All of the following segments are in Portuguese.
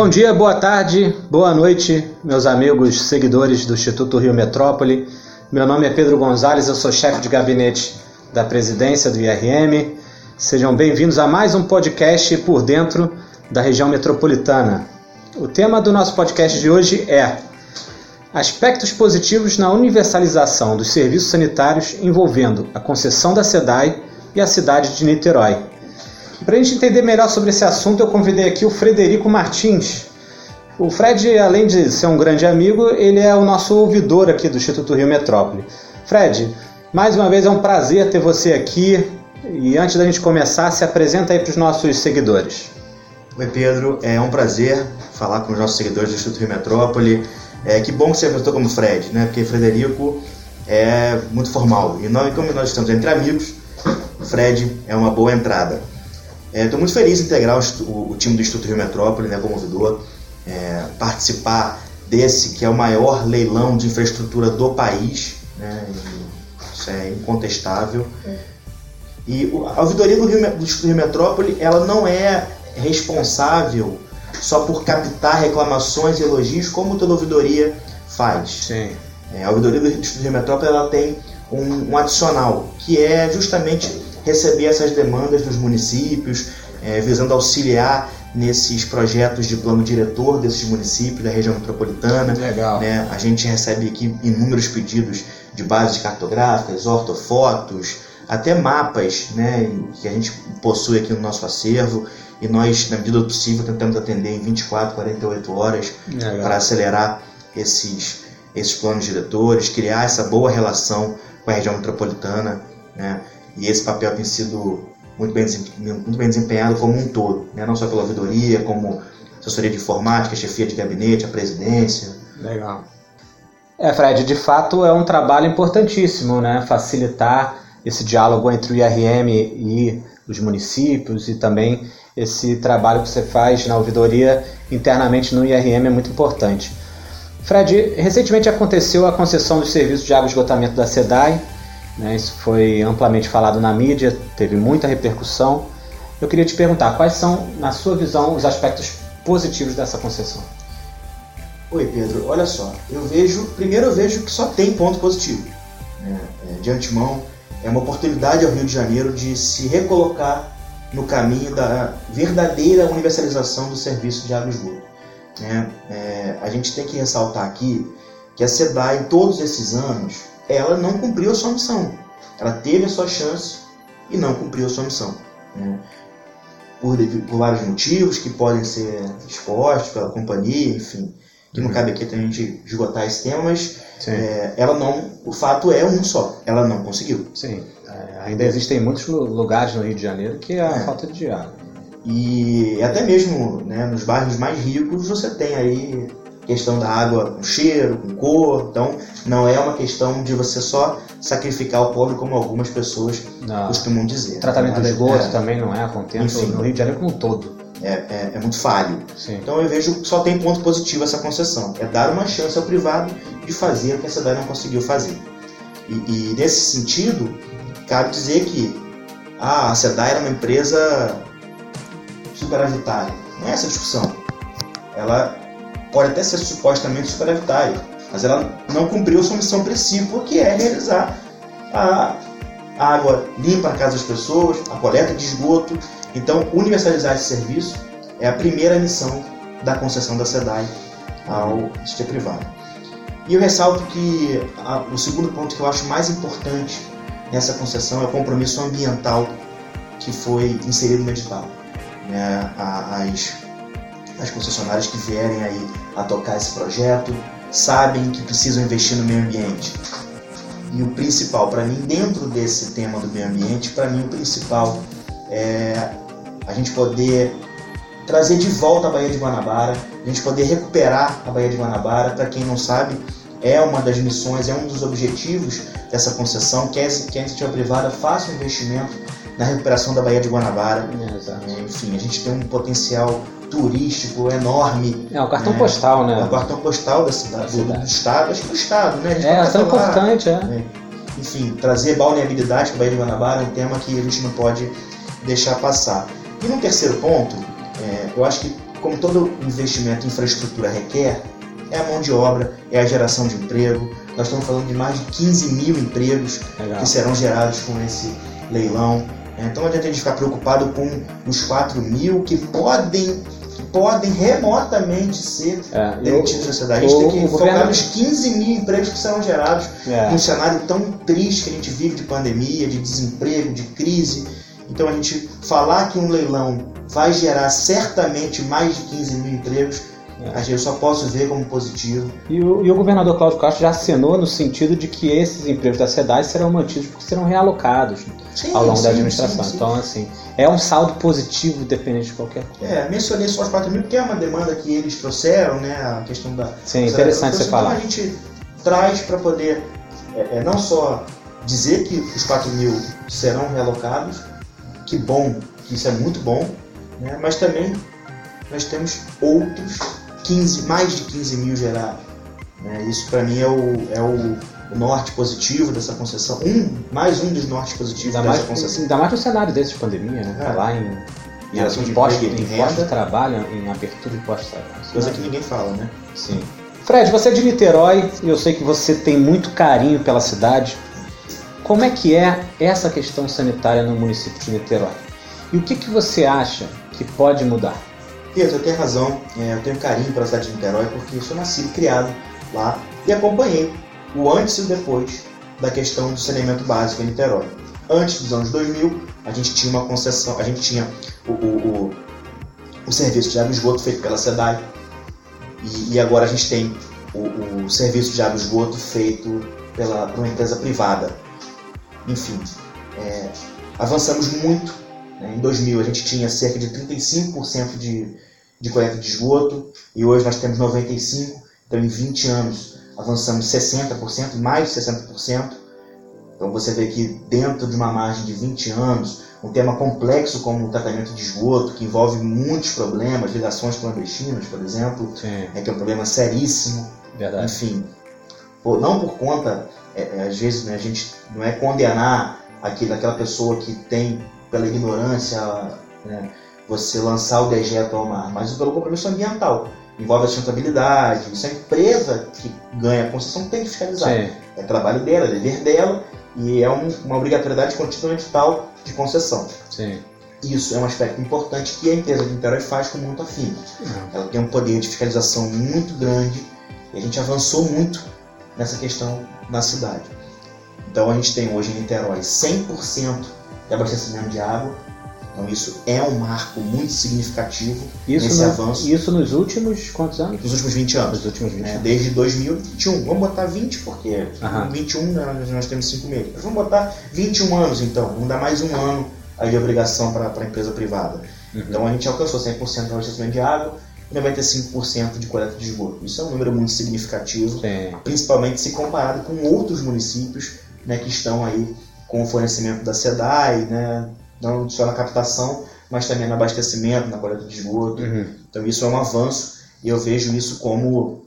Bom dia, boa tarde, boa noite, meus amigos seguidores do Instituto Rio Metrópole. Meu nome é Pedro Gonzalez, eu sou chefe de gabinete da presidência do IRM. Sejam bem-vindos a mais um podcast por dentro da região metropolitana. O tema do nosso podcast de hoje é Aspectos positivos na universalização dos serviços sanitários envolvendo a concessão da SEDAI e a cidade de Niterói. Para a gente entender melhor sobre esse assunto, eu convidei aqui o Frederico Martins. O Fred, além de ser um grande amigo, ele é o nosso ouvidor aqui do Instituto Rio Metrópole. Fred, mais uma vez é um prazer ter você aqui. E antes da gente começar, se apresenta aí para os nossos seguidores. Oi, Pedro. É um prazer falar com os nossos seguidores do Instituto Rio Metrópole. É, que bom que você apresentou como Fred, né? Porque Frederico é muito formal. E nós, como nós estamos entre amigos, Fred é uma boa entrada. Estou é, muito feliz em integrar o, o, time do Instituto Rio Metrópole né, como ouvidor, é, participar desse que é o maior leilão de infraestrutura do país, né, isso é incontestável. É. E a ouvidoria do, Rio, do Instituto Rio Metrópole ela não é responsável só por captar reclamações e elogios, como toda ouvidoria faz. Sim. É, a ouvidoria do Instituto Rio Metrópole ela tem um, um, adicional, que é justamente receber essas demandas dos municípios, é, visando auxiliar nesses projetos de plano diretor desses municípios da região metropolitana. Legal. Né? A gente recebe aqui inúmeros pedidos de bases cartográficas, ortofotos, até mapas né, que a gente possui aqui no nosso acervo e nós, na medida do possível, tentamos atender em 24, 48 horas para acelerar esses, esses planos diretores, criar essa boa relação com a região metropolitana. Né? E esse papel tem sido muito bem, muito bem desempenhado como um todo, né? não só pela ouvidoria, como assessoria de informática, chefia de gabinete, a presidência. Legal. É, Fred, de fato é um trabalho importantíssimo, né? Facilitar esse diálogo entre o IRM e os municípios e também esse trabalho que você faz na ouvidoria internamente no IRM é muito importante. Fred, recentemente aconteceu a concessão dos serviços de água e esgotamento da SEDAI, né, isso foi amplamente falado na mídia, teve muita repercussão. Eu queria te perguntar, quais são, na sua visão, os aspectos positivos dessa concessão? Oi, Pedro. Olha só, eu vejo, primeiro eu vejo que só tem ponto positivo. Né? É, de antemão, é uma oportunidade ao Rio de Janeiro de se recolocar no caminho da verdadeira universalização do serviço de água e esgoto. Né? É, a gente tem que ressaltar aqui que a SEDAI, em todos esses anos, ela não cumpriu a sua missão. Ela teve a sua chance e não cumpriu a sua missão. Né? Por, por, vários motivos que podem ser expostos pela companhia, enfim, que uhum. não cabe aqui a gente esgotar esse tema, mas é, ela não, o fato é um só, ela não conseguiu. Sim, é, ainda existem muitos lugares no Rio de Janeiro que é a é. falta de água. E até mesmo né, nos bairros mais ricos você tem aí questão da água com cheiro, com cor. Então, não é uma questão de você só sacrificar o pobre, como algumas pessoas não. costumam dizer. O tratamento Mas, de esgoto é, também não é a contento enfim, no Rio de Janeiro como um todo. É, é, é muito falho. Sim. Então eu vejo que só tem ponto positivo essa concessão. É dar uma chance ao privado de fazer o que a cidade não conseguiu fazer. E, e nesse sentido, cabe dizer que ah, a SEDAI era uma empresa superavitária. Não é essa a discussão. Ela pode até ser supostamente superavitária, mas ela não cumpriu sua missão principal, que é realizar a água limpa na casa das pessoas, a coleta de esgoto. Então, universalizar esse serviço é a primeira missão da concessão da SEDAI ao setor privado. E eu ressalto que a, o segundo ponto que eu acho mais importante nessa concessão é o compromisso ambiental que foi inserido no edital. Né? As as concessionárias que vierem aí a tocar esse projeto sabem que precisam investir no meio ambiente. E o principal, para mim, dentro desse tema do meio ambiente, para mim o principal é a gente poder trazer de volta a Baía de Guanabara, a gente poder recuperar a Baía de Guanabara. Para quem não sabe, é uma das missões, é um dos objetivos dessa concessão, que, é, que a iniciativa privada faça um investimento na recuperação da Baía de Guanabara. É, enfim, a gente tem um potencial turístico enorme. É, o cartão né? postal, né? É o cartão postal da cidade, do, do, estado, acho que do estado, né? é, é tão importante, é. Né? Enfim, trazer balneabilidade para Baía de Guanabara é um tema que a gente não pode deixar passar. E no terceiro ponto, é, eu acho que como todo investimento em infraestrutura requer, é a mão de obra, é a geração de emprego. Nós estamos falando de mais de 15 mil empregos Legal. que serão gerados com esse leilão. Então não adianta a gente ficar preocupado com os 4 mil que podem podem remotamente ser é, demitidos da sociedade. A gente tem que focar governo... nos 15 mil empregos que serão gerados é. num cenário tão triste que a gente vive de pandemia, de desemprego, de crise. Então a gente falar que um leilão vai gerar certamente mais de 15 mil empregos. Eu só posso ver como positivo. E o, e o, governador Cláudio Castro já assinou no sentido de que esses empregos da SEDAI serão mantidos porque serão realocados sim, ao longo sim, da administração. Sim, então, assim, é um saldo positivo dependente de qualquer coisa. É, mencionei só os 4 mil porque é uma demanda que eles trouxeram, né? A questão da. Sim, interessante você falar. Então a gente traz para poder é, é, não só dizer que os 4 mil serão realocados, que bom, que isso é muito bom, né? mas também nós temos outros 15, mais de 15 mil gerados. Né? Isso para mim é o, é o, o, norte positivo dessa concessão. Um, mais um dos nortes positivos ainda dessa mais, concessão. Ainda mais no cenário desse de pandemia, né? É. Falar em geração de imposto, de, imposto de trabalho, em abertura de imposto de trabalho. Coisa que ninguém fala, né? Sim. Fred, você é de Niterói e eu sei que você tem muito carinho pela cidade. Como é que é essa questão sanitária no município de Niterói? E o que, que você acha que pode mudar? Eu tenho razão, é, eu tenho carinho pela cidade de Niterói porque eu sou nascido e criado lá e acompanhei o antes e o depois da questão do saneamento básico em Niterói. Antes dos anos 2000, a gente tinha uma concessão, a gente tinha o, o, o, o serviço de água e esgoto feito pela SEDAI e, e agora a gente tem o, o, serviço de água e esgoto feito pela, por uma empresa privada. Enfim, é, avançamos muito? Em 2000 a gente tinha cerca de 35% de, de coleta de esgoto e hoje nós temos 95%. Então em 20 anos avançamos 60%, mais de 60%. Então você vê que dentro de uma margem de 20 anos, um tema complexo como o tratamento de esgoto, que envolve muitos problemas, ligações clandestinas, por exemplo, é que é um problema seríssimo. Verdade. Enfim, não por conta, é, é, às vezes né, a gente não é condenar aquele, aquela pessoa que tem pela ignorância, né, você lançar o dejeto ao mar, mas pelo compromisso ambiental. Envolve a sustentabilidade. Isso é a empresa que ganha a concessão tem que fiscalizar. Sim. É trabalho dela, é dever dela e é um, uma obrigatoriedade continental de concessão. Sim. Isso é um aspecto importante que a empresa de Niterói faz com muito afinco. Uhum. Ela tem um poder de fiscalização muito grande e a gente avançou muito nessa questão na cidade. Então a gente tem hoje em Niterói 100% de abastecimento de água. Então isso é um marco muito significativo isso nesse no, avanço. Isso nos últimos quantos anos? Nos últimos 20 anos. Nos últimos 20 é, Desde 2021. Vamos botar 20 porque uhum. 21 né, nós temos 5 meses. Mas vamos botar 21 anos então. Vamos dar mais um ano aí de obrigação para a empresa privada. Uhum. Então a gente alcançou 100% de abastecimento de água e 95% de coleta de esgoto. Isso é um número muito significativo, Sim. principalmente se comparado com outros municípios né, que estão aí com o fornecimento da SEDAI, né? não só na captação, mas também no abastecimento, na coleta de esgoto. Uhum. Então isso é um avanço e eu vejo isso como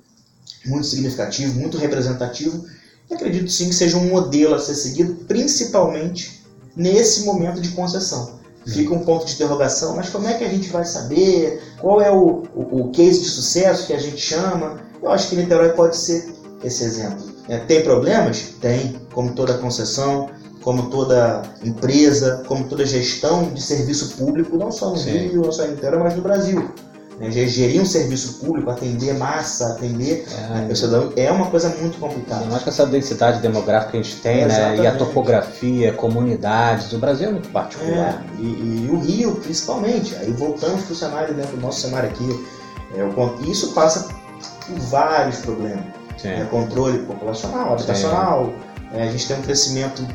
muito significativo, muito representativo e acredito sim que seja um modelo a ser seguido, principalmente nesse momento de concessão. Uhum. Fica um ponto de interrogação, mas como é que a gente vai saber? Qual é o, o, o case de sucesso que a gente chama? Eu acho que Niterói pode ser esse exemplo. É, tem problemas? Tem, como toda concessão como toda empresa, como toda gestão de serviço público, não só no Sim. Rio, não só interior, mas no Brasil. Né? Gerir um serviço público, atender massa, atender é, a pessoa, é uma coisa muito complicada. Mais com essa densidade demográfica que a gente tem, né? e a topografia, comunidades, o Brasil é muito particular. É, e, e, o Rio, principalmente. Aí voltamos para o cenário, dentro do nosso cenário aqui. É, isso passa por vários problemas. É, controle populacional, habitacional. É, a gente tem um crescimento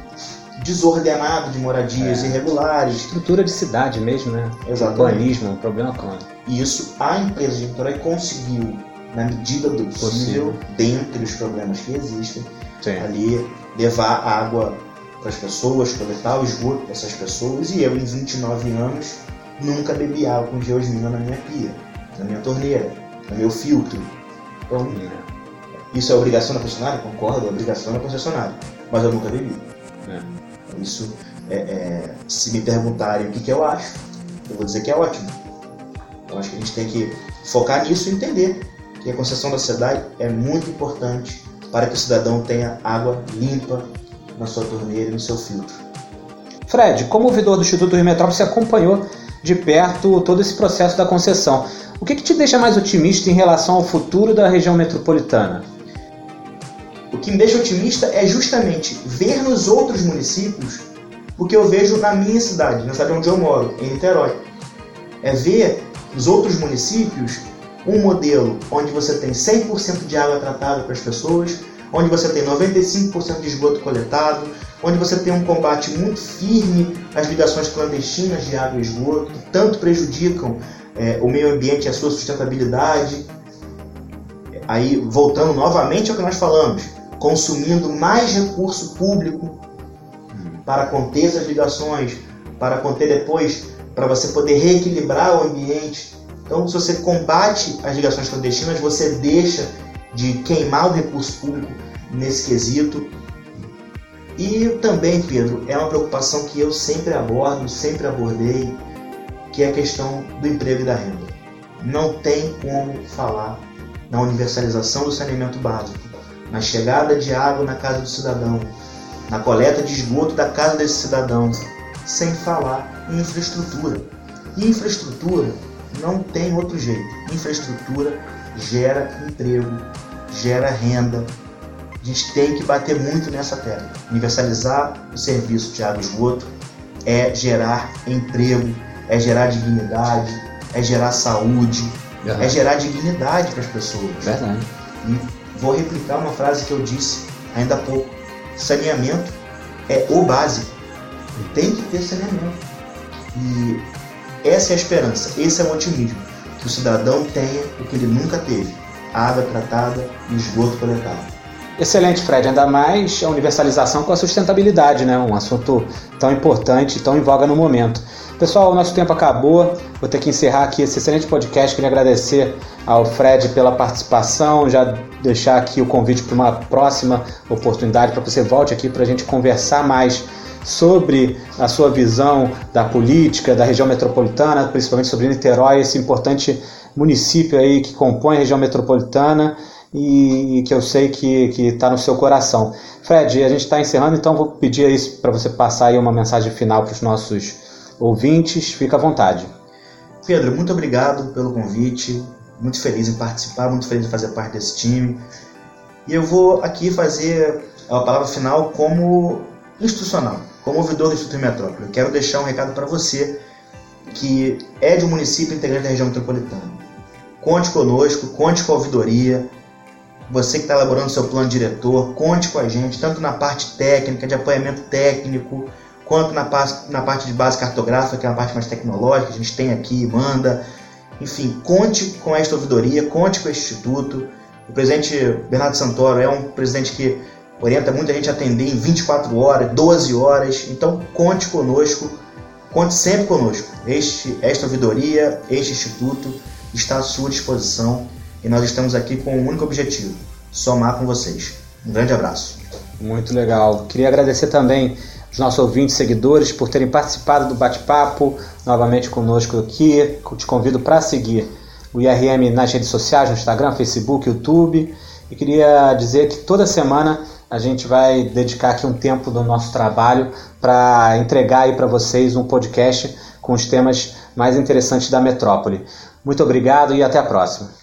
desordenado de moradias é. irregulares. Estrutura de cidade mesmo, né? Exatamente. Urbanismo, um problema claro. E isso a empresa de Niterói conseguiu, na medida do possível, dentre os problemas que existem, Sim. ali levar água para as pessoas, coletar o esgoto dessas pessoas. E eu, em 29 anos, nunca bebi água com geosmina na minha pia, na minha torneira, no meu filtro. Então, é. isso é obrigação da concessionária? Concordo, é obrigação da concessionária. Mas eu nunca bebi. É. Isso, é, é, se me perguntarem o que, que eu acho, eu vou dizer que é ótimo. Eu acho que a gente tem que focar nisso e entender que a concessão da cidade é muito importante para que o cidadão tenha água limpa na sua torneira e no seu filtro. Fred, como ouvidor do Instituto Rio Metrópole, você acompanhou de perto todo esse processo da concessão. O que, que te deixa mais otimista em relação ao futuro da região metropolitana? O que me deixa otimista é justamente ver nos outros municípios o que eu vejo na minha cidade, na cidade onde eu moro, em Niterói. É ver nos outros municípios um modelo onde você tem 100% de água tratada para as pessoas, onde você tem 95% de esgoto coletado, onde você tem um combate muito firme às ligações clandestinas de água e esgoto, que tanto prejudicam é, o meio ambiente e a sua sustentabilidade. Aí, voltando novamente ao que nós falamos, consumindo mais recurso público para conter essas ligações, para conter depois, para você poder reequilibrar o ambiente. Então, se você combate as ligações clandestinas, você deixa de queimar o recurso público nesse quesito. E também, Pedro, é uma preocupação que eu sempre abordo, sempre abordei, que é a questão do emprego e da renda. Não tem como falar na universalização do saneamento básico, na chegada de água na casa do cidadão, na coleta de esgoto da casa desse cidadão, sem falar em infraestrutura. E infraestrutura não tem outro jeito. Infraestrutura gera emprego, gera renda. A gente tem que bater muito nessa tecla. Universalizar o serviço de água e esgoto é gerar emprego, é gerar dignidade, é gerar saúde, uhum. é gerar dignidade para as pessoas. Verdade. E vou replicar uma frase que eu disse ainda há pouco. Saneamento é o básico. Tem que ter saneamento. E essa é a esperança, esse é o otimismo. Que o cidadão tenha o que ele nunca teve: água tratada e esgoto coletado. Excelente, Fred. Ainda mais a universalização com a sustentabilidade, né? Um assunto tão importante, tão em voga no momento. Pessoal, o nosso tempo acabou. Vou ter que encerrar aqui esse excelente podcast. Queria agradecer ao Fred pela participação, já deixar aqui o convite para uma próxima oportunidade para que você volte aqui para a gente conversar mais sobre a sua visão da política da região metropolitana, principalmente sobre Niterói, esse importante município aí que compõe a região metropolitana e que eu sei que está no seu coração. Fred, a gente está encerrando, então vou pedir para você passar aí uma mensagem final para os nossos ouvintes, fica à vontade. Pedro, muito obrigado pelo convite, muito feliz em participar, muito feliz em fazer parte desse time. E eu vou aqui fazer a palavra final como institucional, como ouvidor do Instituto Metrópole. Eu quero deixar um recado para você que é de um município integrante da região metropolitana. Conte conosco, conte com a ouvidoria, você que está elaborando seu plano diretor, conte com a gente, tanto na parte técnica, de apoiamento técnico, quanto na, na parte de base cartográfica, que é a parte mais tecnológica, a gente tem aqui, manda. Enfim, conte com esta ouvidoria, conte com este instituto. O presidente Bernardo Santoro é um presidente que orienta muita gente a atender em 24 horas, 12 horas. Então, conte conosco, conte sempre conosco. Este, esta ouvidoria, este instituto está à sua disposição e nós estamos aqui com um único objetivo: somar com vocês. Um grande abraço. Muito legal. Queria agradecer também os nossos ouvintes seguidores por terem participado do bate-papo novamente conosco aqui. Te convido para seguir o IRM nas redes sociais, no Instagram, Facebook, YouTube. E queria dizer que toda semana a gente vai dedicar aqui um tempo do nosso trabalho para entregar aí para vocês um podcast com os temas mais interessantes da metrópole. Muito obrigado e até a próxima.